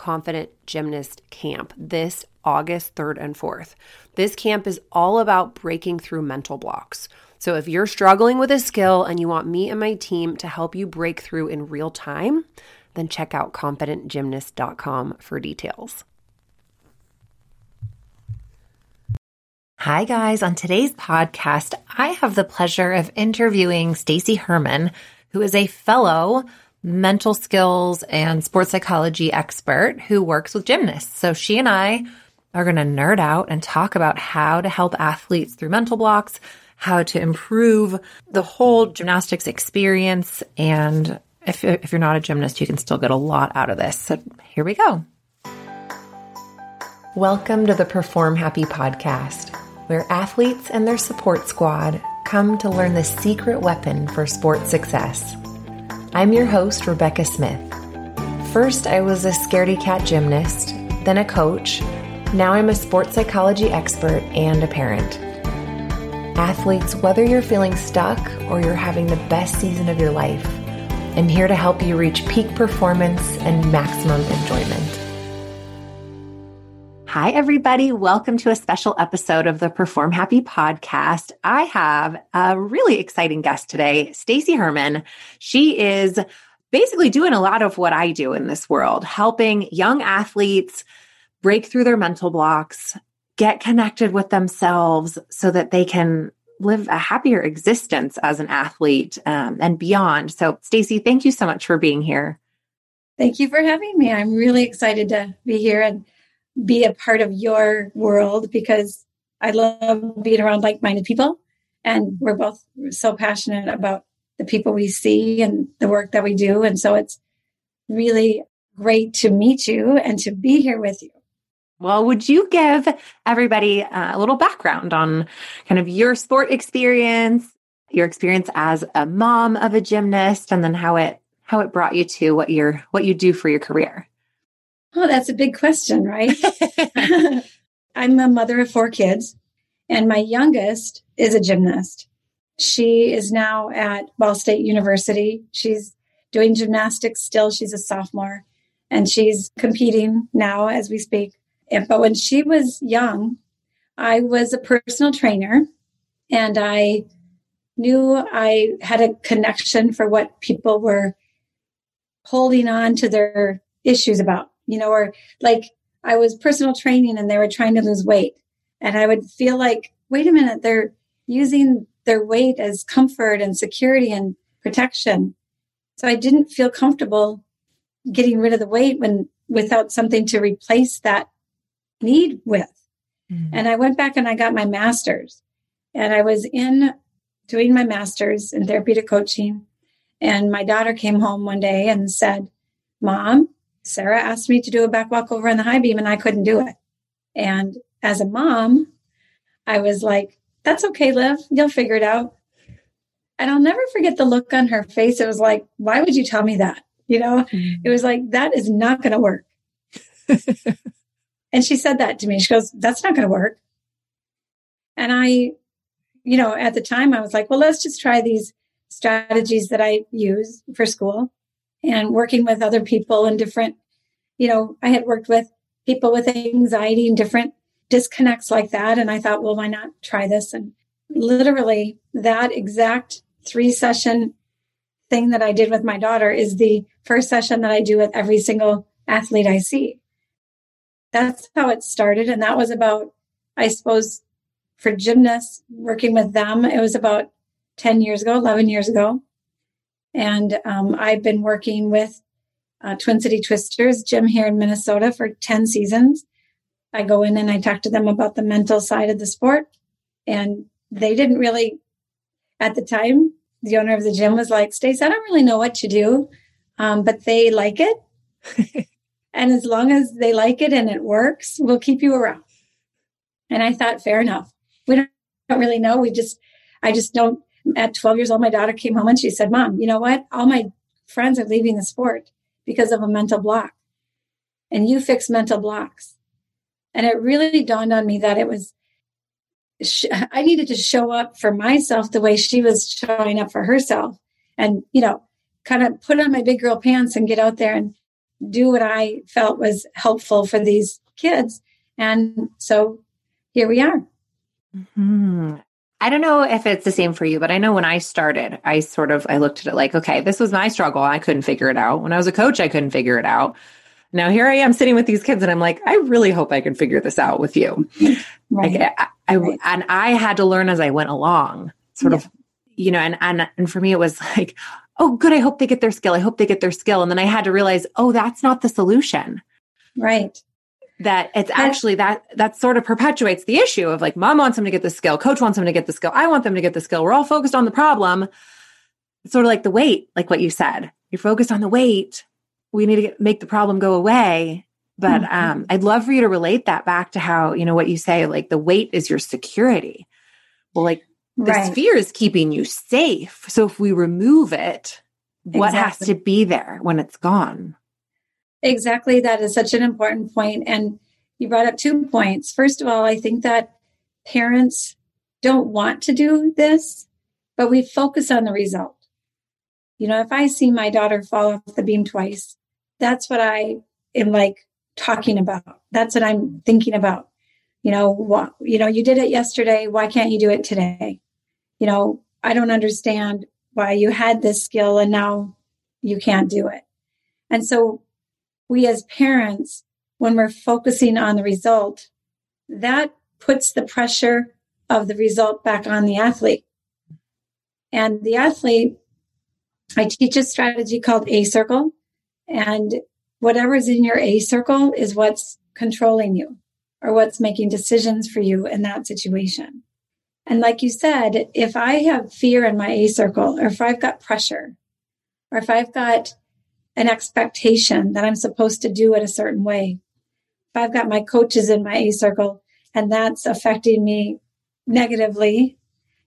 Confident Gymnast Camp this August 3rd and 4th. This camp is all about breaking through mental blocks. So if you're struggling with a skill and you want me and my team to help you break through in real time, then check out confidentgymnast.com for details. Hi guys, on today's podcast, I have the pleasure of interviewing Stacey Herman, who is a fellow mental skills and sports psychology expert who works with gymnasts. So she and I are going to nerd out and talk about how to help athletes through mental blocks, how to improve the whole gymnastics experience. And if, if you're not a gymnast, you can still get a lot out of this. So here we go. Welcome to the Perform Happy podcast, where athletes and their support squad come to learn the secret weapon for sports success I'm your host, Rebecca Smith. First, I was a scaredy cat gymnast, then a coach. Now I'm a sports psychology expert and a parent. Athletes, whether you're feeling stuck or you're having the best season of your life, I'm here to help you reach peak performance and maximum enjoyment. Hi, everybody. Welcome to a special episode of the Perform Happy podcast. I have a really exciting guest today, Stacey Herman. She is basically doing a lot of what I do in this world, helping young athletes break through their mental blocks, get connected with themselves so that they can live a happier existence as an athlete um, and beyond. So, Stacey, thank you so much for being here. Thank you for having me. I'm really excited to be here and be a part of your world because I love being around like minded people. And we're both so passionate about the people we see and the work that we do. And so it's really great to meet you and to be here with you. Well, would you give everybody uh, a little background on kind of your sport experience, your experience as a mom of a gymnast, and then how it how it brought you to what you're what you do for your career? Oh, that's a big question, right? I'm a mother of four kids, and my youngest is a gymnast. She is now at Ball State University. She's doing gymnastics still. She's a sophomore and she's competing now as we speak. But when she was young, I was a personal trainer and I knew I had a connection for what people were holding on to their issues about you know, or like I was personal training and they were trying to lose weight. And I would feel like, wait a minute, they're using their weight as comfort and security and protection. So I didn't feel comfortable getting rid of the weight when without something to replace that need with. Mm-hmm. And I went back and I got my master's and I was in doing my master's in therapeutic coaching. And my daughter came home one day and said, Mom, Sarah asked me to do a back walk over on the high beam and I couldn't do it. And as a mom, I was like, that's okay, Liv. You'll figure it out. And I'll never forget the look on her face. It was like, why would you tell me that? You know, mm-hmm. it was like, that is not going to work. and she said that to me. She goes, that's not going to work. And I, you know, at the time I was like, well, let's just try these strategies that I use for school and working with other people and different, you know, I had worked with people with anxiety and different disconnects like that. And I thought, well, why not try this? And literally that exact three session thing that I did with my daughter is the first session that I do with every single athlete I see. That's how it started. And that was about, I suppose, for gymnasts, working with them, it was about 10 years ago, 11 years ago. And um, I've been working with uh, Twin City Twisters gym here in Minnesota for 10 seasons. I go in and I talk to them about the mental side of the sport. And they didn't really, at the time, the owner of the gym was like, Stace, I don't really know what to do, um, but they like it. and as long as they like it and it works, we'll keep you around. And I thought, fair enough. we don't, don't really know. We just, I just don't. At 12 years old, my daughter came home and she said, Mom, you know what? All my friends are leaving the sport because of a mental block. And you fix mental blocks. And it really dawned on me that it was, I needed to show up for myself the way she was showing up for herself. And, you know, kind of put on my big girl pants and get out there and do what I felt was helpful for these kids. And so here we are. Mm-hmm. I don't know if it's the same for you, but I know when I started, I sort of I looked at it like, okay, this was my struggle. I couldn't figure it out. When I was a coach, I couldn't figure it out. Now here I am sitting with these kids, and I'm like, I really hope I can figure this out with you. Right. Like, I, I right. and I had to learn as I went along, sort yeah. of, you know, and and and for me, it was like, oh, good. I hope they get their skill. I hope they get their skill, and then I had to realize, oh, that's not the solution. Right that it's actually that that sort of perpetuates the issue of like mom wants them to get the skill coach wants them to get the skill i want them to get the skill. We're all focused on the problem. It's sort of like the weight like what you said. You're focused on the weight. We need to get, make the problem go away. But mm-hmm. um, i'd love for you to relate that back to how you know what you say like the weight is your security. Well like the right. fear is keeping you safe. So if we remove it what exactly. has to be there when it's gone Exactly. That is such an important point. And you brought up two points. First of all, I think that parents don't want to do this, but we focus on the result. You know, if I see my daughter fall off the beam twice, that's what I am like talking about. That's what I'm thinking about. You know, what, you know, you did it yesterday. Why can't you do it today? You know, I don't understand why you had this skill and now you can't do it. And so we as parents, when we're focusing on the result, that puts the pressure of the result back on the athlete. And the athlete, I teach a strategy called A circle. And whatever's in your A circle is what's controlling you or what's making decisions for you in that situation. And like you said, if I have fear in my A circle, or if I've got pressure, or if I've got an expectation that I'm supposed to do it a certain way. If I've got my coaches in my A circle and that's affecting me negatively,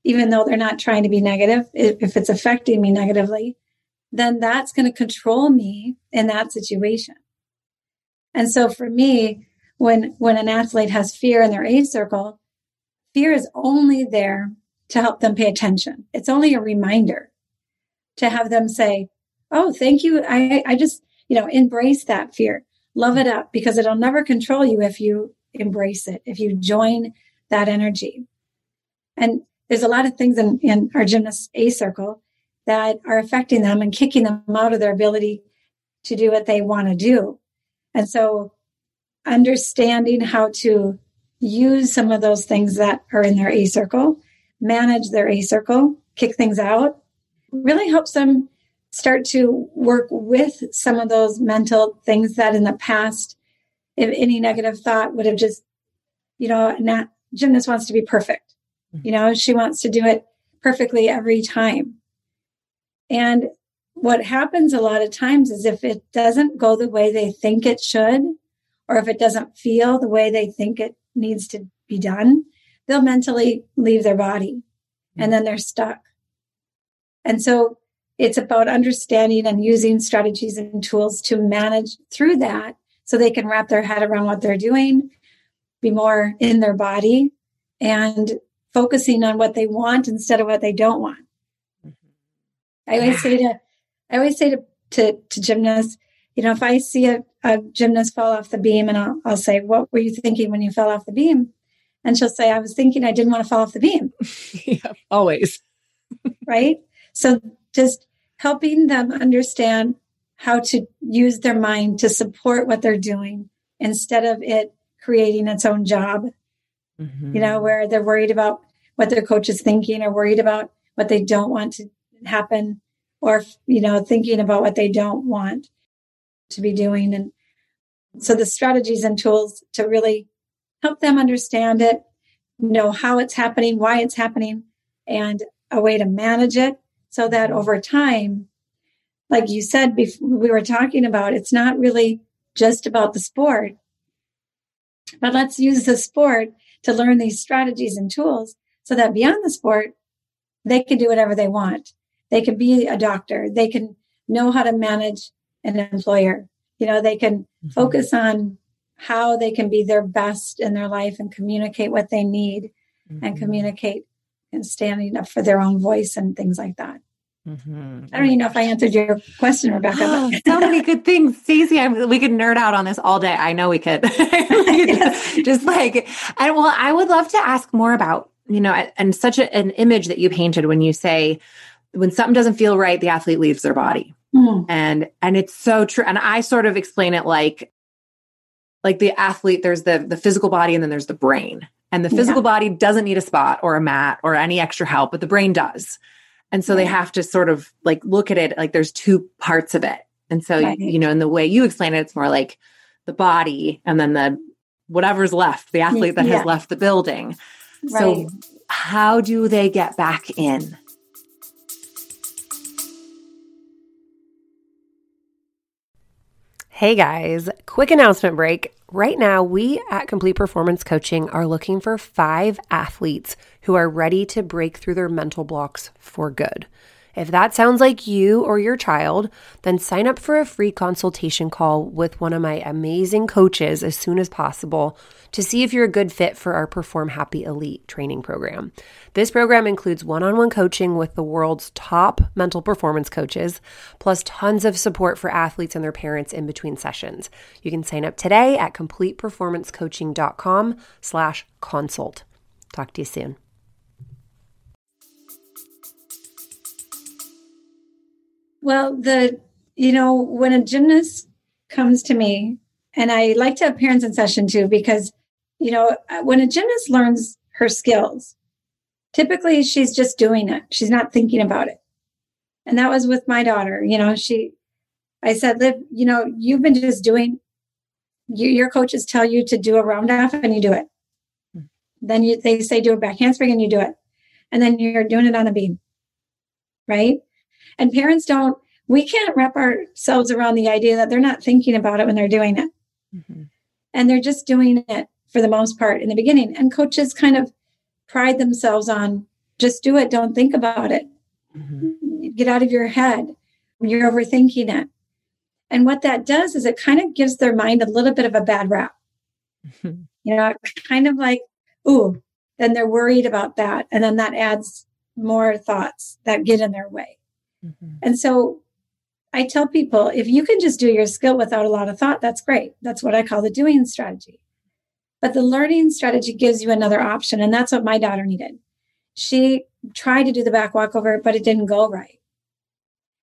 even though they're not trying to be negative, if it's affecting me negatively, then that's going to control me in that situation. And so for me, when, when an athlete has fear in their A circle, fear is only there to help them pay attention. It's only a reminder to have them say, oh, thank you. I, I just, you know, embrace that fear, love it up because it'll never control you if you embrace it, if you join that energy. And there's a lot of things in, in our gymnast A circle that are affecting them and kicking them out of their ability to do what they want to do. And so understanding how to use some of those things that are in their A circle, manage their A circle, kick things out, really helps them start to work with some of those mental things that in the past, if any negative thought would have just, you know, not gymnast wants to be perfect. Mm-hmm. You know, she wants to do it perfectly every time. And what happens a lot of times is if it doesn't go the way they think it should, or if it doesn't feel the way they think it needs to be done, they'll mentally leave their body and mm-hmm. then they're stuck. And so it's about understanding and using strategies and tools to manage through that so they can wrap their head around what they're doing, be more in their body, and focusing on what they want instead of what they don't want. I always say to I always say to, to, to gymnasts, you know, if I see a, a gymnast fall off the beam and I'll, I'll say, What were you thinking when you fell off the beam? And she'll say, I was thinking I didn't want to fall off the beam. yeah, always. right? So just helping them understand how to use their mind to support what they're doing instead of it creating its own job. Mm-hmm. You know, where they're worried about what their coach is thinking or worried about what they don't want to happen or, you know, thinking about what they don't want to be doing. And so the strategies and tools to really help them understand it, know how it's happening, why it's happening, and a way to manage it so that over time, like you said, before we were talking about, it's not really just about the sport, but let's use the sport to learn these strategies and tools so that beyond the sport, they can do whatever they want. They can be a doctor. They can know how to manage an employer. You know, they can mm-hmm. focus on how they can be their best in their life and communicate what they need mm-hmm. and communicate and standing up for their own voice and things like that. Mm-hmm. I don't even know if I answered your question, Rebecca. Oh, so many good things, Stacey. We could nerd out on this all day. I know we could. just, just like, I well, I would love to ask more about you know, and such a, an image that you painted when you say when something doesn't feel right, the athlete leaves their body, mm. and and it's so true. And I sort of explain it like like the athlete. There's the the physical body, and then there's the brain. And the physical yeah. body doesn't need a spot or a mat or any extra help, but the brain does. And so they have to sort of like look at it like there's two parts of it. And so, right. you know, in the way you explain it, it's more like the body and then the whatever's left, the athlete that yeah. has left the building. Right. So, how do they get back in? Hey guys, quick announcement break. Right now, we at Complete Performance Coaching are looking for five athletes who are ready to break through their mental blocks for good. If that sounds like you or your child, then sign up for a free consultation call with one of my amazing coaches as soon as possible to see if you're a good fit for our Perform Happy Elite training program. This program includes one on one coaching with the world's top mental performance coaches, plus tons of support for athletes and their parents in between sessions. You can sign up today at completeperformancecoaching.com slash consult. Talk to you soon. Well, the, you know, when a gymnast comes to me, and I like to have parents in session too, because, you know, when a gymnast learns her skills, typically she's just doing it. She's not thinking about it. And that was with my daughter. You know, she, I said, Liv, you know, you've been just doing, you, your coaches tell you to do a round off and you do it. Hmm. Then you, they say do a back handspring and you do it. And then you're doing it on a beam. Right. And parents don't, we can't wrap ourselves around the idea that they're not thinking about it when they're doing it. Mm-hmm. And they're just doing it for the most part in the beginning. And coaches kind of pride themselves on just do it, don't think about it. Mm-hmm. Get out of your head. You're overthinking it. And what that does is it kind of gives their mind a little bit of a bad rap. Mm-hmm. You know, kind of like, ooh, then they're worried about that. And then that adds more thoughts that get in their way. Mm-hmm. And so I tell people if you can just do your skill without a lot of thought, that's great. That's what I call the doing strategy. But the learning strategy gives you another option. And that's what my daughter needed. She tried to do the back walkover, but it didn't go right.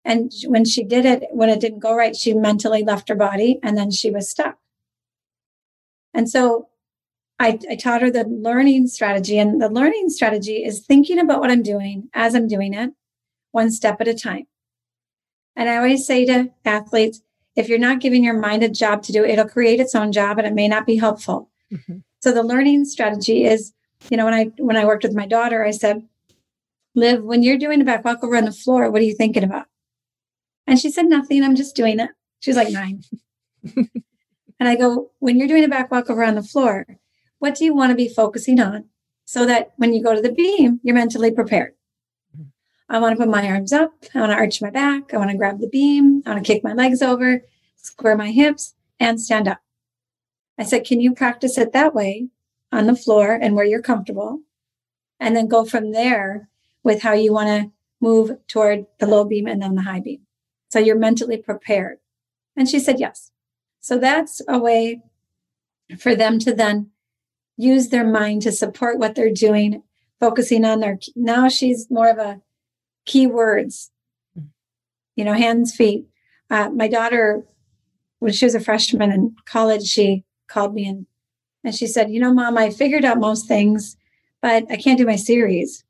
And when she did it, when it didn't go right, she mentally left her body and then she was stuck. And so I, I, taught her the learning strategy. And the learning strategy is thinking about what I'm doing as I'm doing it one step at a time. And I always say to athletes, if you're not giving your mind a job to do, it'll create its own job and it may not be helpful. Mm-hmm. So the learning strategy is, you know, when I when I worked with my daughter, I said, Liv, when you're doing a back walk over on the floor, what are you thinking about? And she said, Nothing, I'm just doing it. She's like nine. and I go, when you're doing a back walk over on the floor, what do you want to be focusing on so that when you go to the beam, you're mentally prepared? I want to put my arms up. I want to arch my back. I want to grab the beam. I want to kick my legs over, square my hips, and stand up. I said, Can you practice it that way on the floor and where you're comfortable? And then go from there with how you want to move toward the low beam and then the high beam. So you're mentally prepared. And she said, Yes. So that's a way for them to then use their mind to support what they're doing, focusing on their. Now she's more of a keywords, you know, hands, feet. Uh, my daughter, when she was a freshman in college, she called me and, and she said, You know, mom, I figured out most things, but I can't do my series.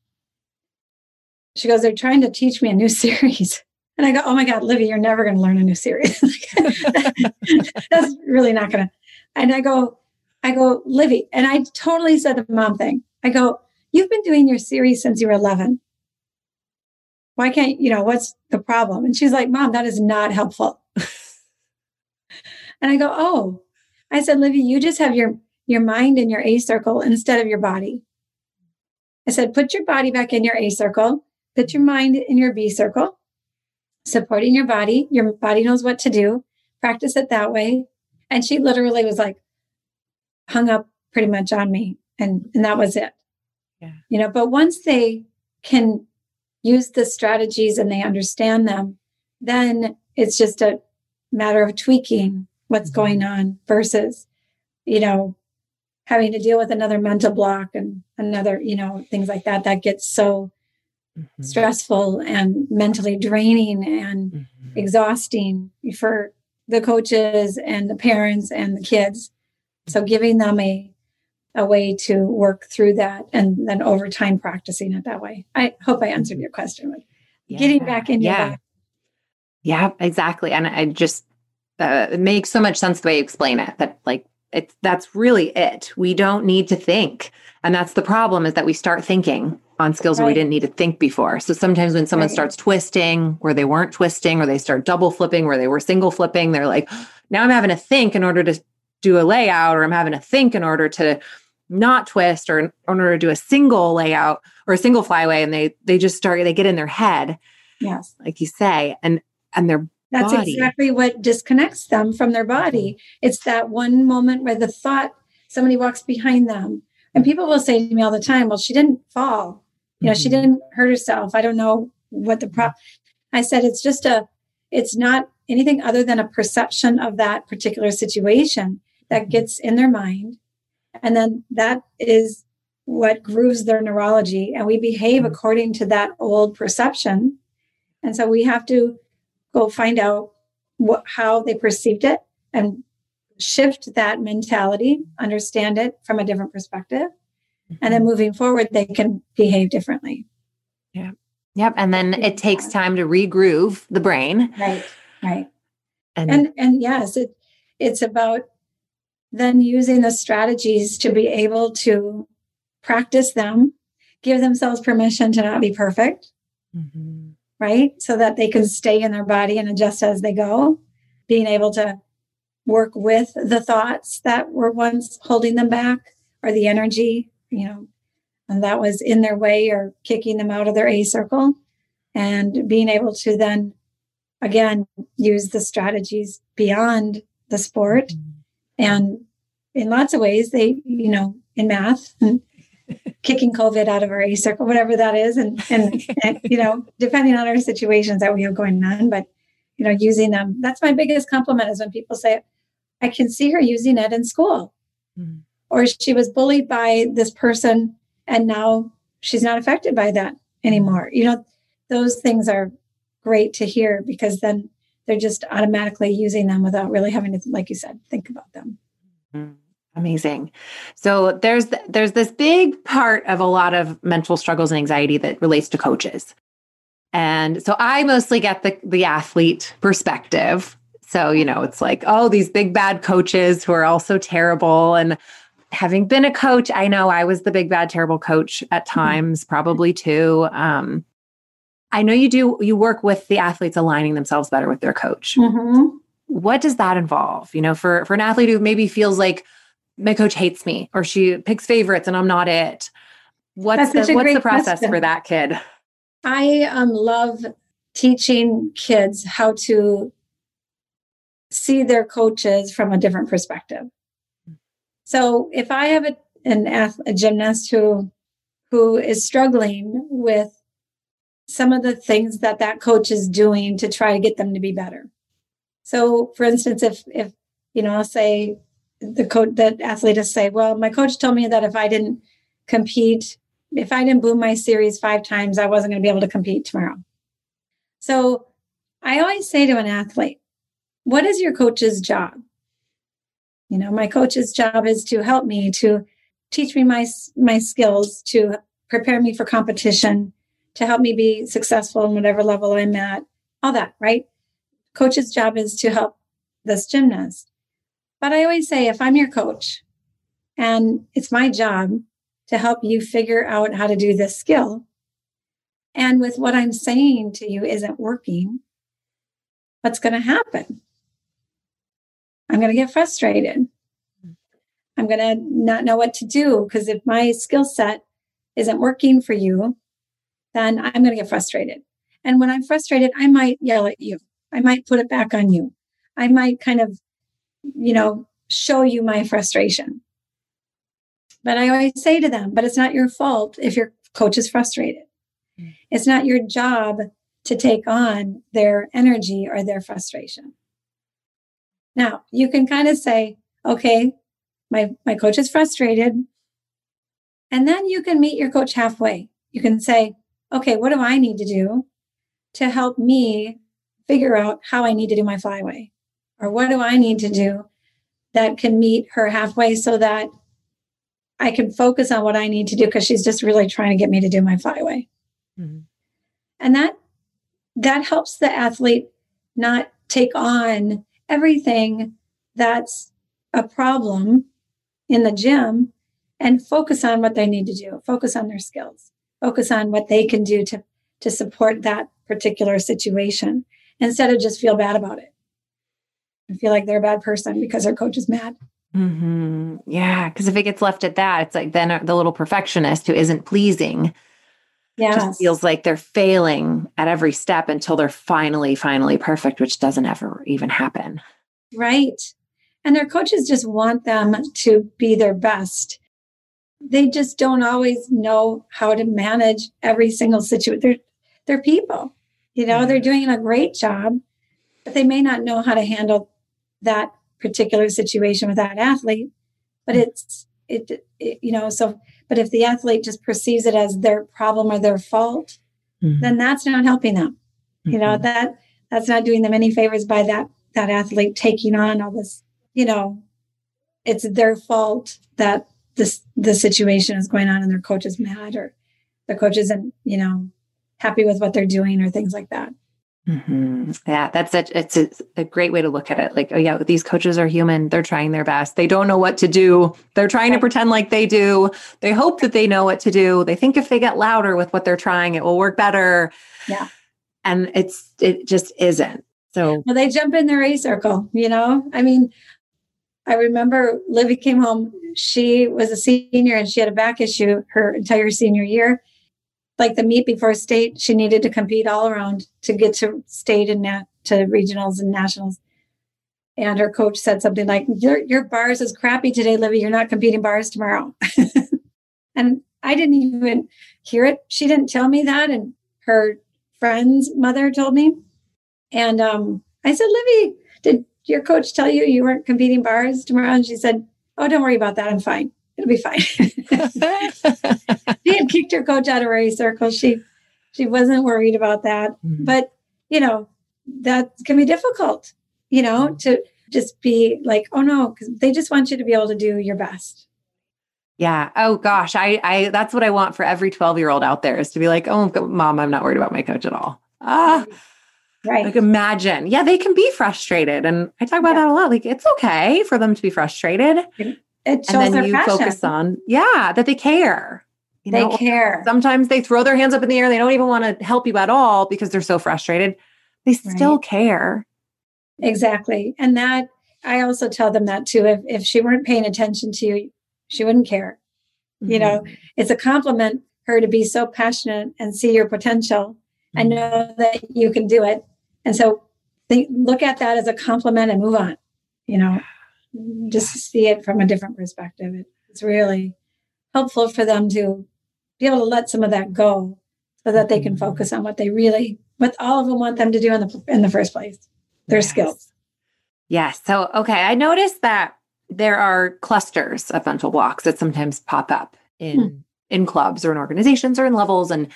She goes, They're trying to teach me a new series. And I go, Oh my God, Livy, you're never going to learn a new series. That's really not going to. And I go, I go, Livy. And I totally said the mom thing. I go, You've been doing your series since you were 11 why can't, you know, what's the problem? And she's like, Mom, that is not helpful. and I go, Oh, I said, Livy, you just have your your mind in your A circle instead of your body. I said, put your body back in your A circle, put your mind in your B circle, supporting your body. Your body knows what to do. Practice it that way. And she literally was like, hung up pretty much on me. And, and that was it. Yeah. You know, but once they can use the strategies and they understand them, then it's just a matter of tweaking what's mm-hmm. going on versus, you know, having to deal with another mental block and another, you know, things like that. That gets so mm-hmm. stressful and mentally draining and mm-hmm. exhausting for the coaches and the parents and the kids. So giving them a a way to work through that and then over time practicing it that way. I hope I answered your question with yeah. getting back in yeah. Back. Yeah, exactly. And I just uh, it makes so much sense the way you explain it that like it's that's really it. We don't need to think. And that's the problem is that we start thinking on skills right. where we didn't need to think before. So sometimes when someone right. starts twisting where they weren't twisting or they start double flipping where they were single flipping, they're like, now I'm having to think in order to do a layout or I'm having to think in order to not twist or in order to do a single layout or a single flyaway and they they just start they get in their head yes like you say and and their that's body. exactly what disconnects them from their body it's that one moment where the thought somebody walks behind them and people will say to me all the time well she didn't fall you know mm-hmm. she didn't hurt herself i don't know what the prop i said it's just a it's not anything other than a perception of that particular situation that gets in their mind and then that is what grooves their neurology. And we behave according to that old perception. And so we have to go find out what, how they perceived it and shift that mentality, understand it from a different perspective. And then mm-hmm. moving forward, they can behave differently. Yeah. Yep. And then it takes time to regroove the brain. Right. Right. And and, and yes, it it's about then using the strategies to be able to practice them, give themselves permission to not be perfect, mm-hmm. right? So that they can stay in their body and adjust as they go, being able to work with the thoughts that were once holding them back or the energy, you know, and that was in their way or kicking them out of their A circle, and being able to then again use the strategies beyond the sport. Mm-hmm and in lots of ways, they, you know, in math and kicking COVID out of our A circle, whatever that is. And, and, and, you know, depending on our situations that we have going on, but, you know, using them. That's my biggest compliment is when people say, I can see her using it in school. Mm-hmm. Or she was bullied by this person and now she's not affected by that anymore. You know, those things are great to hear because then they're just automatically using them without really having to, like you said, think about them. Mm, amazing. So there's there's this big part of a lot of mental struggles and anxiety that relates to coaches. And so I mostly get the the athlete perspective. So, you know, it's like, oh, these big bad coaches who are also terrible and having been a coach, I know I was the big bad terrible coach at mm-hmm. times, probably too. Um, I know you do, you work with the athletes aligning themselves better with their coach. Mm-hmm. What does that involve? You know, for, for an athlete who maybe feels like my coach hates me or she picks favorites and I'm not it. What's the, what's the process question. for that kid? I um, love teaching kids how to see their coaches from a different perspective. So if I have a, an a gymnast who who is struggling with some of the things that that coach is doing to try to get them to be better. So, for instance, if if you know, I'll say the coach, that athlete is say, "Well, my coach told me that if I didn't compete, if I didn't boom my series five times, I wasn't going to be able to compete tomorrow." So, I always say to an athlete, "What is your coach's job?" You know, my coach's job is to help me to teach me my my skills, to prepare me for competition, to help me be successful in whatever level I'm at, all that, right? Coach's job is to help this gymnast. But I always say, if I'm your coach and it's my job to help you figure out how to do this skill, and with what I'm saying to you isn't working, what's going to happen? I'm going to get frustrated. I'm going to not know what to do because if my skill set isn't working for you, then I'm going to get frustrated. And when I'm frustrated, I might yell at you. I might put it back on you. I might kind of, you know, show you my frustration. But I always say to them, but it's not your fault if your coach is frustrated. Mm. It's not your job to take on their energy or their frustration. Now, you can kind of say, okay, my, my coach is frustrated. And then you can meet your coach halfway. You can say, okay, what do I need to do to help me figure out how I need to do my flyaway? Or what do I need to do that can meet her halfway so that I can focus on what I need to do because she's just really trying to get me to do my flyaway. Mm-hmm. And that that helps the athlete not take on everything that's a problem in the gym and focus on what they need to do, focus on their skills, focus on what they can do to, to support that particular situation instead of just feel bad about it and feel like they're a bad person because their coach is mad. Mm-hmm. Yeah. Because if it gets left at that, it's like then the little perfectionist who isn't pleasing yes. just feels like they're failing at every step until they're finally, finally perfect, which doesn't ever even happen. Right. And their coaches just want them to be their best. They just don't always know how to manage every single situation. They're, they're people, you know, they're doing a great job, but they may not know how to handle that particular situation with that athlete. But mm. it's, it, it you know, so but if the athlete just perceives it as their problem or their fault, mm-hmm. then that's not helping them. Mm-hmm. You know, mm-hmm. that that's not doing them any favors by that that athlete taking on all this, you know, it's their fault that this the situation is going on and their coach is mad or the coach isn't, you know, happy with what they're doing or things like that. Mm-hmm. Yeah, that's a, it's a, a, great way to look at it. Like, oh yeah, these coaches are human. They're trying their best. They don't know what to do. They're trying to pretend like they do. They hope that they know what to do. They think if they get louder with what they're trying, it will work better. Yeah. And it's it just isn't. So well, they jump in their A circle, you know? I mean, I remember Livy came home. She was a senior and she had a back issue her entire senior year like the meet before state, she needed to compete all around to get to state and nat- to regionals and nationals. And her coach said something like, "Your your bars is crappy today, Livy. You're not competing bars tomorrow." and I didn't even hear it. She didn't tell me that, and her friend's mother told me. And um, I said, "Livy, did your coach tell you you weren't competing bars tomorrow?" And she said, "Oh, don't worry about that. I'm fine." it'll be fine. she had kicked her coach out of race circle. She she wasn't worried about that. Mm-hmm. But you know, that can be difficult, you know, mm-hmm. to just be like, oh no, because they just want you to be able to do your best. Yeah. Oh gosh. I I that's what I want for every 12 year old out there is to be like, oh mom, I'm not worried about my coach at all. Ah. Right. Like imagine. Yeah, they can be frustrated. And I talk about yeah. that a lot. Like it's okay for them to be frustrated it shows and then you passion. focus on yeah that they care you they know? care sometimes they throw their hands up in the air they don't even want to help you at all because they're so frustrated they still right. care exactly and that i also tell them that too if, if she weren't paying attention to you she wouldn't care mm-hmm. you know mm-hmm. it's a compliment her to be so passionate and see your potential mm-hmm. and know that you can do it and so think, look at that as a compliment and move on you know just see it from a different perspective. It's really helpful for them to be able to let some of that go so that they can mm-hmm. focus on what they really, what all of them want them to do in the, in the first place, their yes. skills. Yes. So, okay. I noticed that there are clusters of mental blocks that sometimes pop up in, hmm. in clubs or in organizations or in levels. And,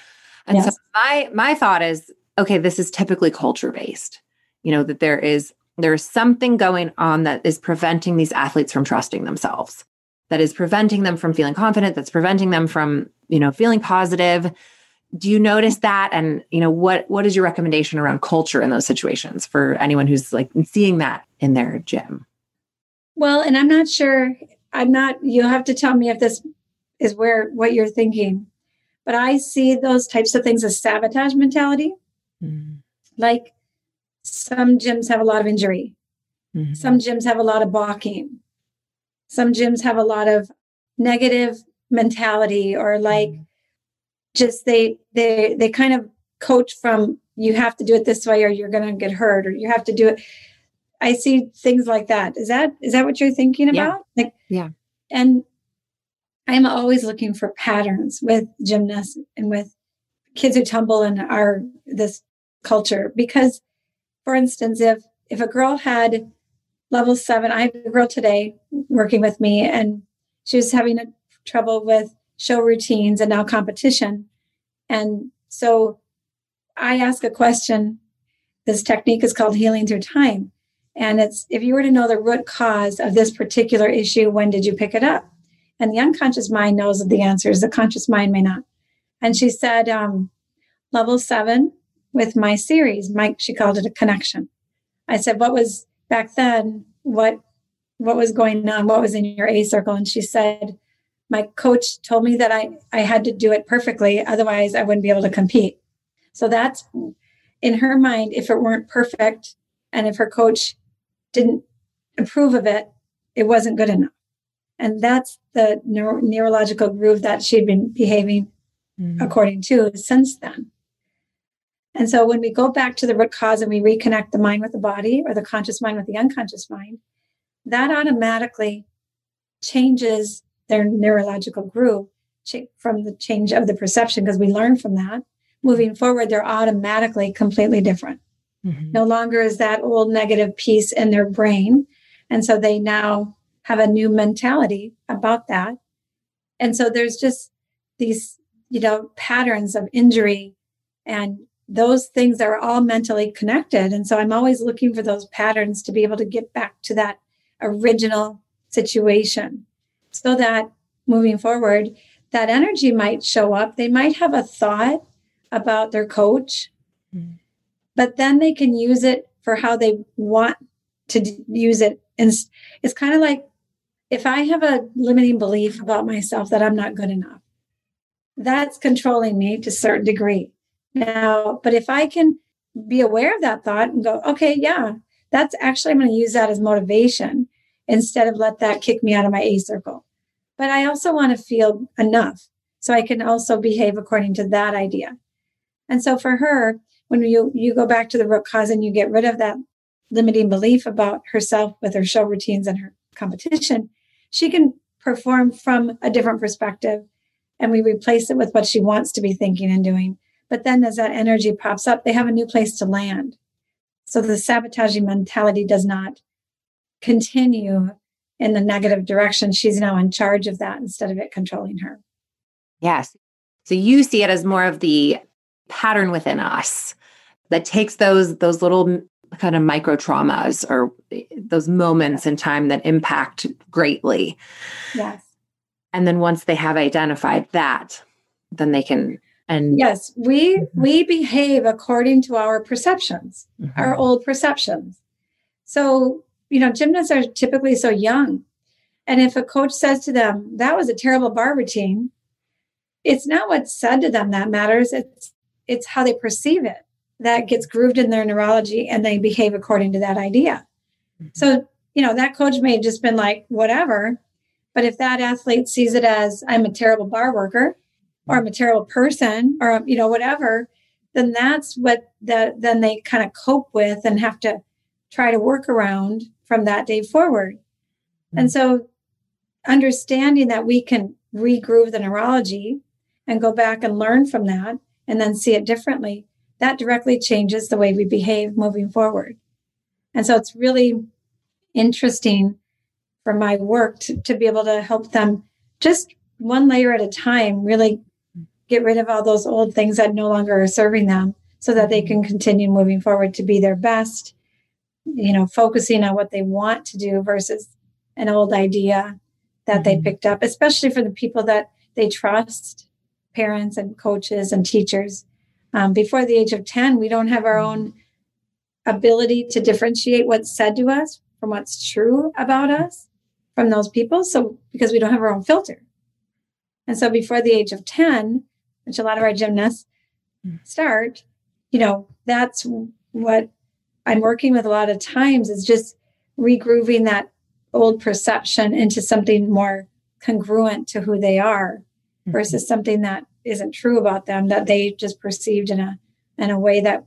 and yes. so my, my thought is, okay, this is typically culture based, you know, that there is there's something going on that is preventing these athletes from trusting themselves, that is preventing them from feeling confident, that's preventing them from, you know, feeling positive. Do you notice that? And, you know, what what is your recommendation around culture in those situations for anyone who's like seeing that in their gym? Well, and I'm not sure, I'm not, you'll have to tell me if this is where what you're thinking. But I see those types of things as sabotage mentality. Mm. Like some gyms have a lot of injury. Mm-hmm. Some gyms have a lot of balking. some gyms have a lot of negative mentality or like mm-hmm. just they they they kind of coach from you have to do it this way or you're going to get hurt or you have to do it i see things like that is that is that what you're thinking about yeah. like yeah and i'm always looking for patterns with gymnasts and with kids who tumble in our this culture because for instance if if a girl had level seven i have a girl today working with me and she was having a, trouble with show routines and now competition and so I ask a question. This technique is called healing through time. And it's if you were to know the root cause of this particular issue, when did you pick it up? And the unconscious mind knows the answers, the conscious mind may not. And she said, um, level seven with my series, Mike, she called it a connection. I said, what was back then? What, what was going on? What was in your A circle? And she said, my coach told me that I, I had to do it perfectly. Otherwise I wouldn't be able to compete. So that's in her mind, if it weren't perfect and if her coach didn't approve of it, it wasn't good enough. And that's the neuro- neurological groove that she'd been behaving mm-hmm. according to since then. And so when we go back to the root cause and we reconnect the mind with the body or the conscious mind with the unconscious mind, that automatically changes their neurological groove from the change of the perception because we learn from that moving forward, they're automatically completely different. Mm-hmm. No longer is that old negative piece in their brain. And so they now have a new mentality about that. And so there's just these, you know, patterns of injury and those things are all mentally connected. And so I'm always looking for those patterns to be able to get back to that original situation so that moving forward, that energy might show up. They might have a thought about their coach, mm. but then they can use it for how they want to d- use it. And it's, it's kind of like if I have a limiting belief about myself that I'm not good enough, that's controlling me to a certain degree. Now, but if I can be aware of that thought and go, okay, yeah, that's actually, I'm going to use that as motivation instead of let that kick me out of my A circle. But I also want to feel enough so I can also behave according to that idea. And so for her, when you you go back to the root cause and you get rid of that limiting belief about herself with her show routines and her competition, she can perform from a different perspective and we replace it with what she wants to be thinking and doing. But then as that energy pops up, they have a new place to land. So the sabotaging mentality does not continue in the negative direction. She's now in charge of that instead of it controlling her. Yes. So you see it as more of the pattern within us that takes those those little kind of micro traumas or eh, those moments in time that impact greatly. Yes. And then once they have identified that, then they can and yes, we mm-hmm. we behave according to our perceptions, mm-hmm. our old perceptions. So, you know, gymnasts are typically so young. And if a coach says to them, that was a terrible bar routine, it's not what's said to them that matters. It's it's how they perceive it that gets grooved in their neurology and they behave according to that idea. Mm-hmm. So, you know, that coach may have just been like, whatever. But if that athlete sees it as I'm a terrible bar worker or I'm a terrible person or, you know, whatever, then that's what the, then they kind of cope with and have to try to work around from that day forward. Mm-hmm. And so understanding that we can regroove the neurology and go back and learn from that and then see it differently, that directly changes the way we behave moving forward. And so it's really interesting for my work to, to be able to help them just one layer at a time, really get rid of all those old things that no longer are serving them so that they can continue moving forward to be their best, you know, focusing on what they want to do versus an old idea that mm-hmm. they picked up, especially for the people that they trust parents and coaches and teachers. Um, before the age of 10, we don't have our own ability to differentiate what's said to us from what's true about us from those people. So, because we don't have our own filter. And so, before the age of 10, which a lot of our gymnasts start, you know, that's what I'm working with a lot of times is just regrooving that old perception into something more congruent to who they are mm-hmm. versus something that isn't true about them that they just perceived in a in a way that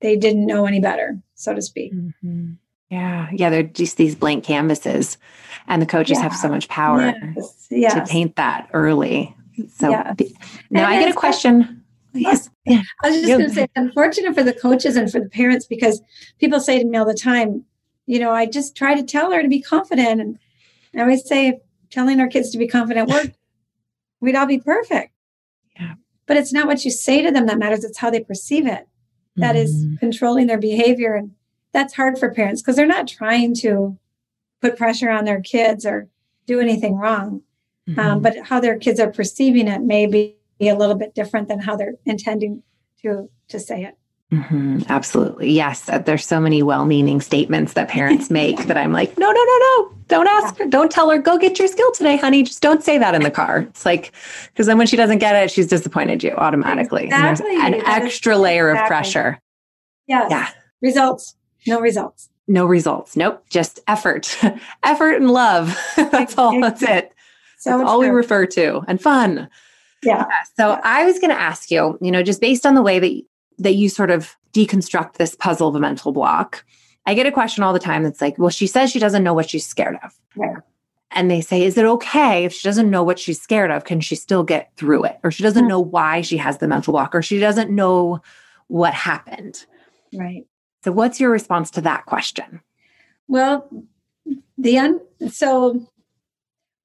they didn't know any better, so to speak. Mm-hmm. Yeah. Yeah. They're just these blank canvases. And the coaches yeah. have so much power yes. Yes. to paint that early. So yes. now I get a question. Yes. Yeah. I was just going to say, unfortunate for the coaches and for the parents because people say to me all the time, you know, I just try to tell her to be confident. And I always say, telling our kids to be confident worked, we'd all be perfect. Yeah. But it's not what you say to them that matters, it's how they perceive it. That mm-hmm. is controlling their behavior. And that's hard for parents because they're not trying to put pressure on their kids or do anything wrong. Um, mm-hmm. Um, but how their kids are perceiving it may be a little bit different than how they're intending to to say it. Mm-hmm, absolutely. Yes. There's so many well meaning statements that parents make that I'm like, no, no, no, no. Don't ask her. Don't tell her, go get your skill today, honey. Just don't say that in the car. It's like, because then when she doesn't get it, she's disappointed you automatically. Exactly. an extra layer exactly. of pressure. Yes. Yeah. Results. No results. No results. Nope. Just effort, effort and love. that's all. That's it. So that's all we refer to and fun. Yeah. yeah. So yeah. I was going to ask you, you know, just based on the way that that you sort of deconstruct this puzzle of a mental block. I get a question all the time that's like, well, she says she doesn't know what she's scared of. Yeah. And they say, is it okay if she doesn't know what she's scared of? Can she still get through it? Or she doesn't mm-hmm. know why she has the mental block, or she doesn't know what happened. Right. So, what's your response to that question? Well, the un- so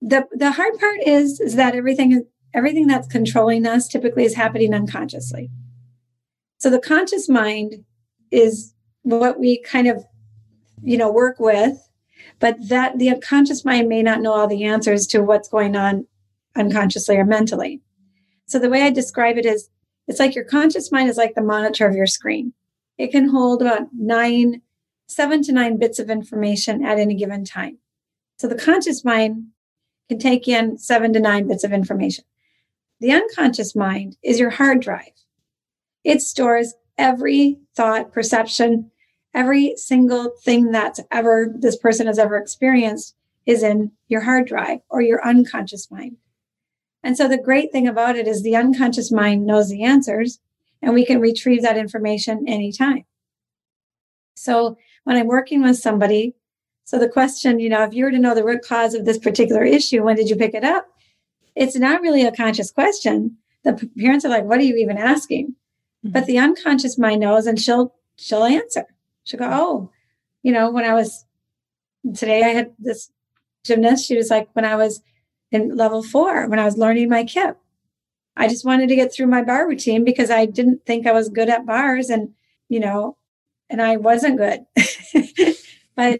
the the hard part is is that everything everything that's controlling us typically is happening unconsciously. So the conscious mind is what we kind of, you know, work with, but that the unconscious mind may not know all the answers to what's going on unconsciously or mentally. So the way I describe it is it's like your conscious mind is like the monitor of your screen. It can hold about nine, seven to nine bits of information at any given time. So the conscious mind can take in seven to nine bits of information. The unconscious mind is your hard drive. It stores every thought, perception, every single thing that's ever this person has ever experienced is in your hard drive or your unconscious mind. And so the great thing about it is the unconscious mind knows the answers and we can retrieve that information anytime. So when I'm working with somebody, so the question, you know, if you were to know the root cause of this particular issue, when did you pick it up? It's not really a conscious question. The parents are like, what are you even asking? Mm-hmm. But the unconscious mind knows and she'll she'll answer. She'll go, Oh, you know, when I was today I had this gymnast, she was like, when I was in level four, when I was learning my kip. I just wanted to get through my bar routine because I didn't think I was good at bars and, you know, and I wasn't good. but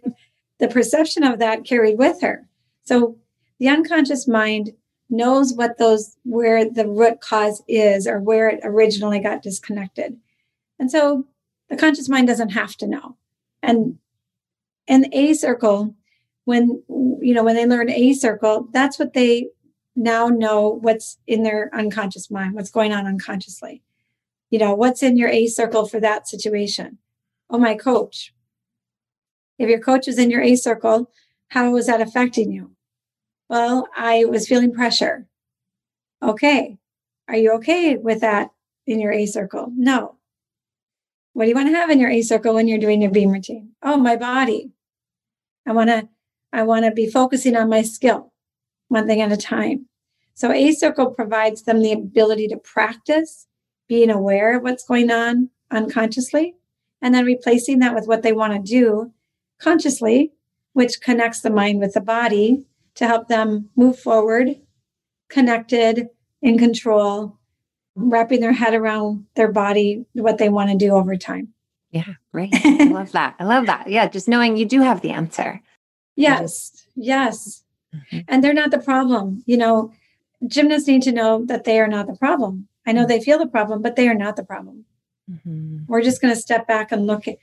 the perception of that carried with her. So the unconscious mind knows what those where the root cause is or where it originally got disconnected. And so the conscious mind doesn't have to know. And and A circle, when you know, when they learn A circle, that's what they now know what's in their unconscious mind, what's going on unconsciously. You know, what's in your A circle for that situation? Oh, my coach. If your coach is in your A circle, how is that affecting you? Well, I was feeling pressure. Okay. Are you okay with that in your A circle? No. What do you want to have in your A circle when you're doing your beam routine? Oh, my body. I want to I want to be focusing on my skill, one thing at a time. So A circle provides them the ability to practice being aware of what's going on unconsciously and then replacing that with what they want to do consciously, which connects the mind with the body to help them move forward, connected, in control, wrapping their head around their body, what they want to do over time. Yeah, right. I love that. I love that. Yeah, just knowing you do have the answer. Yes, yes. Mm-hmm. And they're not the problem. You know, gymnasts need to know that they are not the problem. I know mm-hmm. they feel the problem, but they are not the problem. Mm-hmm. We're just going to step back and look at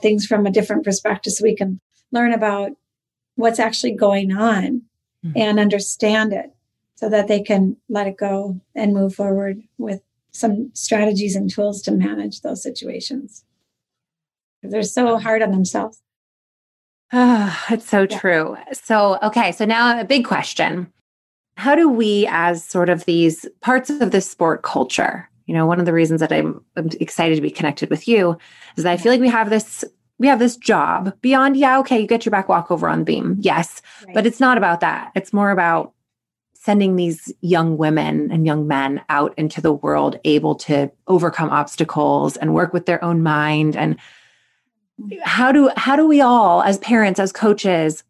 things from a different perspective so we can learn about what's actually going on mm-hmm. and understand it so that they can let it go and move forward with some strategies and tools to manage those situations. They're so hard on themselves. Oh, it's so yeah. true. So, okay. So now a big question. How do we, as sort of these parts of the sport culture, you know, one of the reasons that I'm, I'm excited to be connected with you is that I feel like we have this we have this job beyond yeah okay you get your back walk over on the beam yes right. but it's not about that. It's more about sending these young women and young men out into the world able to overcome obstacles and work with their own mind. And how do how do we all as parents as coaches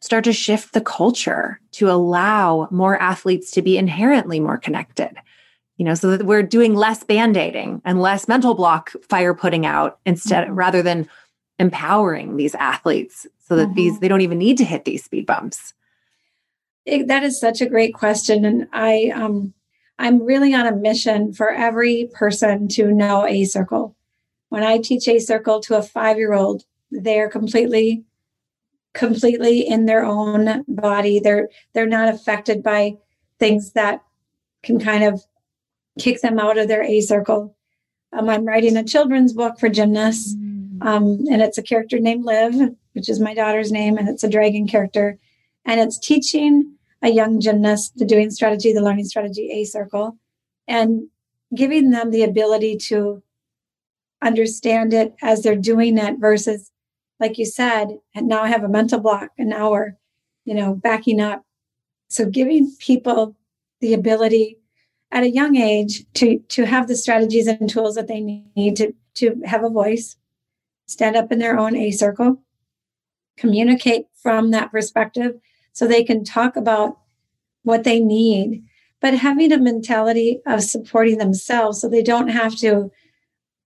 start to shift the culture to allow more athletes to be inherently more connected you know so that we're doing less band-aiding and less mental block fire putting out instead mm-hmm. rather than empowering these athletes so that mm-hmm. these they don't even need to hit these speed bumps it, that is such a great question, and I um, I'm really on a mission for every person to know a circle. When I teach a circle to a five year old, they're completely completely in their own body. They're they're not affected by things that can kind of kick them out of their A circle. Um, I'm writing a children's book for gymnasts, mm. um, and it's a character named Liv, which is my daughter's name, and it's a dragon character, and it's teaching a young gymnast the doing strategy, the learning strategy A circle, and giving them the ability to understand it as they're doing it versus, like you said, and now I have a mental block an hour, you know, backing up. So giving people the ability at a young age to to have the strategies and tools that they need to to have a voice, stand up in their own A circle, communicate from that perspective so they can talk about what they need, but having a mentality of supporting themselves so they don't have to,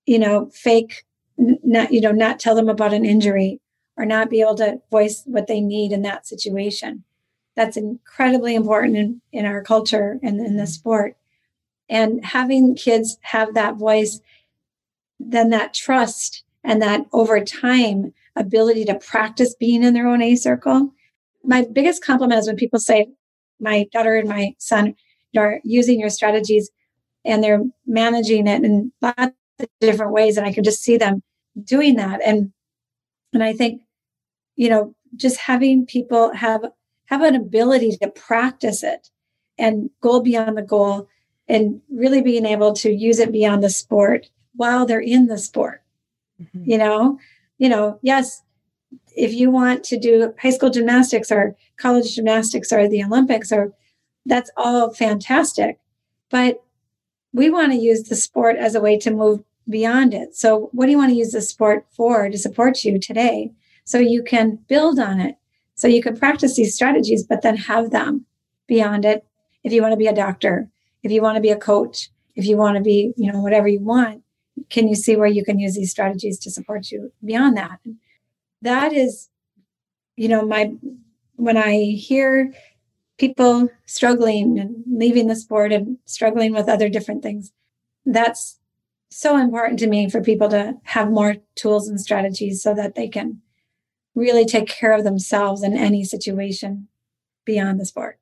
you know, fake, not, you know, not tell them about an injury or not be able to voice what they need in that situation. That's incredibly important in, in our culture and in the sport. And having kids have that voice, then that trust and that over time ability to practice being in their own A circle my biggest compliment is when people say, my daughter and my son are using your strategies and they're managing it in lots of different ways. And I can just see them doing that. And and I think, you know, just having people have have an ability to practice it and go beyond the goal and really being able to use it beyond the sport while they're in the sport. Mm-hmm. You know, you know, yes, if you want to do high school gymnastics or college gymnastics or the Olympics or that's all fantastic. But we want to use the sport as a way to move beyond it. So what do you want to use the sport for to support you today? So you can build on it. So you can practice these strategies, but then have them beyond it. If you want to be a doctor, if you want to be a coach, if you want to be, you know, whatever you want, can you see where you can use these strategies to support you beyond that? that is, you know, my, when I hear people struggling and leaving the sport and struggling with other different things, that's so important to me for people to have more tools and strategies so that they can really take care of themselves in any situation beyond the sport.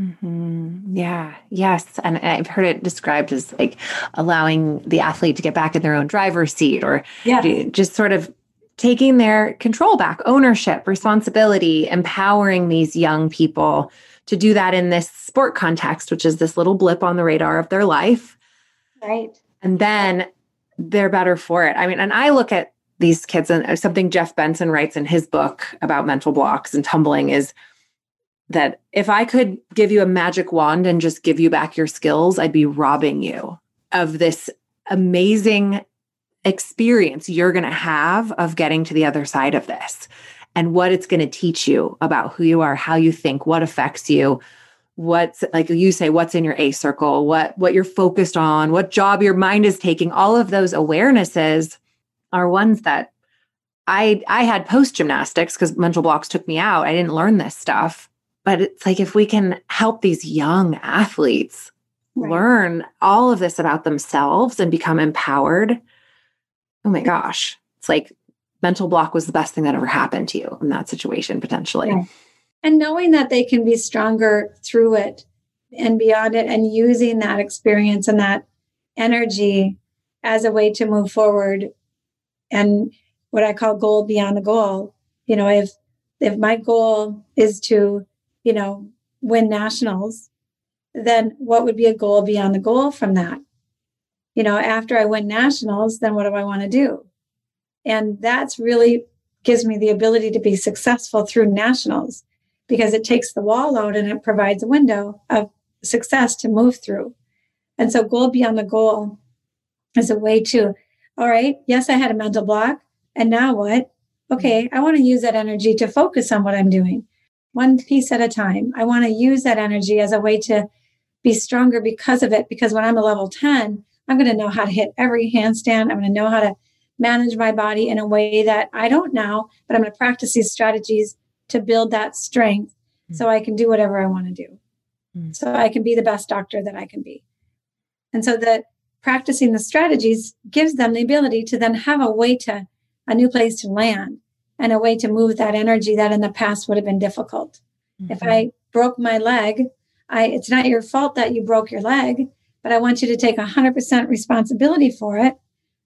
Mm-hmm. Yeah. Yes. And I've heard it described as like allowing the athlete to get back in their own driver's seat or yes. just sort of taking their control back, ownership, responsibility, empowering these young people to do that in this sport context, which is this little blip on the radar of their life. Right. And then they're better for it. I mean, and I look at these kids and something Jeff Benson writes in his book about mental blocks and tumbling is that if I could give you a magic wand and just give you back your skills, I'd be robbing you of this amazing experience you're going to have of getting to the other side of this and what it's going to teach you about who you are, how you think, what affects you, what's like you say what's in your A circle, what what you're focused on, what job your mind is taking, all of those awarenesses are ones that I I had post gymnastics cuz mental blocks took me out. I didn't learn this stuff. But it's like if we can help these young athletes right. learn all of this about themselves and become empowered, oh my gosh, it's like mental block was the best thing that ever happened to you in that situation potentially. Yeah. And knowing that they can be stronger through it and beyond it and using that experience and that energy as a way to move forward and what I call goal beyond the goal. You know, if if my goal is to, you know, win nationals, then what would be a goal beyond the goal from that? You know, after I win nationals, then what do I want to do? And that's really gives me the ability to be successful through nationals because it takes the wall out and it provides a window of success to move through. And so, goal beyond the goal is a way to, all right, yes, I had a mental block. And now what? Okay, I want to use that energy to focus on what I'm doing, one piece at a time. I want to use that energy as a way to be stronger because of it. Because when I'm a level 10, I'm going to know how to hit every handstand. I'm going to know how to manage my body in a way that I don't now, but I'm going to practice these strategies to build that strength mm-hmm. so I can do whatever I want to do. Mm-hmm. So I can be the best doctor that I can be. And so that practicing the strategies gives them the ability to then have a way to a new place to land and a way to move that energy that in the past would have been difficult. Mm-hmm. If I broke my leg, I it's not your fault that you broke your leg, but I want you to take 100% responsibility for it.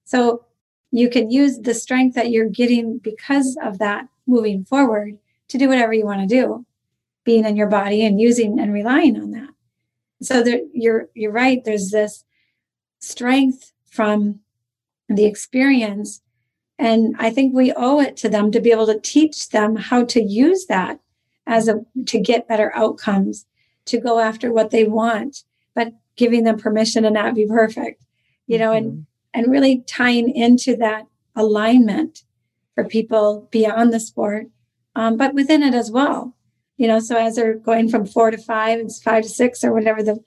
So you can use the strength that you're getting because of that moving forward to do whatever you want to do, being in your body and using and relying on that. So there, you're you're right. There's this strength from the experience, and I think we owe it to them to be able to teach them how to use that as a to get better outcomes, to go after what they want, but giving them permission to not be perfect, you know, mm-hmm. and and really tying into that alignment for people beyond the sport, um, but within it as well. You know, so as they're going from four to five, it's five to six or whatever the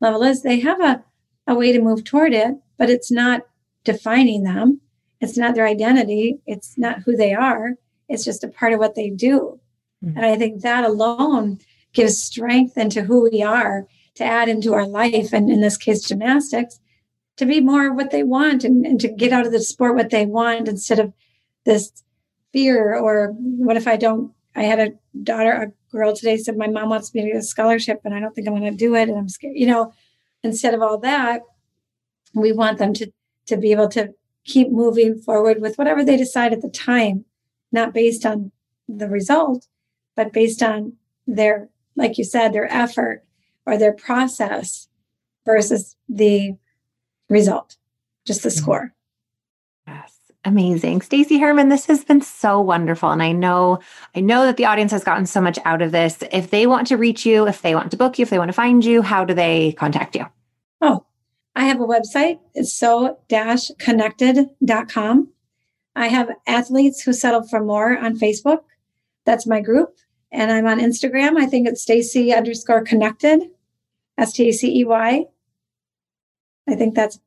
level is, they have a, a way to move toward it, but it's not defining them. It's not their identity. It's not who they are. It's just a part of what they do. Mm-hmm. And I think that alone gives strength into who we are to add into our life. And in this case, gymnastics, to be more what they want and, and to get out of the sport what they want instead of this fear or what if I don't I had a daughter, a girl today said, My mom wants me to get a scholarship and I don't think I'm going to do it. And I'm scared. You know, instead of all that, we want them to, to be able to keep moving forward with whatever they decide at the time, not based on the result, but based on their, like you said, their effort or their process versus the result, just the mm-hmm. score. Yes. Amazing. Stacey Herman, this has been so wonderful. And I know, I know that the audience has gotten so much out of this. If they want to reach you, if they want to book you, if they want to find you, how do they contact you? Oh, I have a website. It's so-connected.com. I have athletes who settle for more on Facebook. That's my group. And I'm on Instagram. I think it's Stacey underscore connected, S T A C E Y. I think that's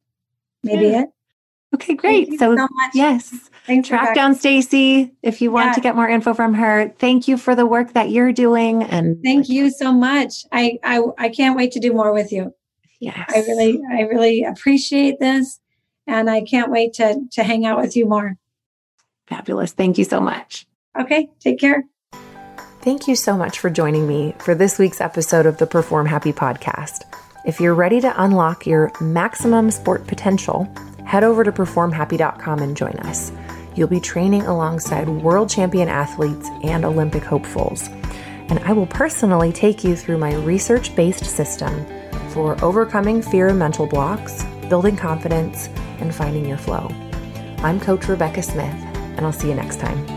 maybe yeah. it. Okay, great. So, so yes, Thanks track down Stacey if you want yeah. to get more info from her. Thank you for the work that you're doing, and thank you so much. I I, I can't wait to do more with you. Yes, I really I really appreciate this, and I can't wait to to hang out with you more. Fabulous. Thank you so much. Okay, take care. Thank you so much for joining me for this week's episode of the Perform Happy podcast. If you're ready to unlock your maximum sport potential, head over to performhappy.com and join us. You'll be training alongside world champion athletes and Olympic hopefuls. And I will personally take you through my research based system for overcoming fear and mental blocks, building confidence, and finding your flow. I'm Coach Rebecca Smith, and I'll see you next time.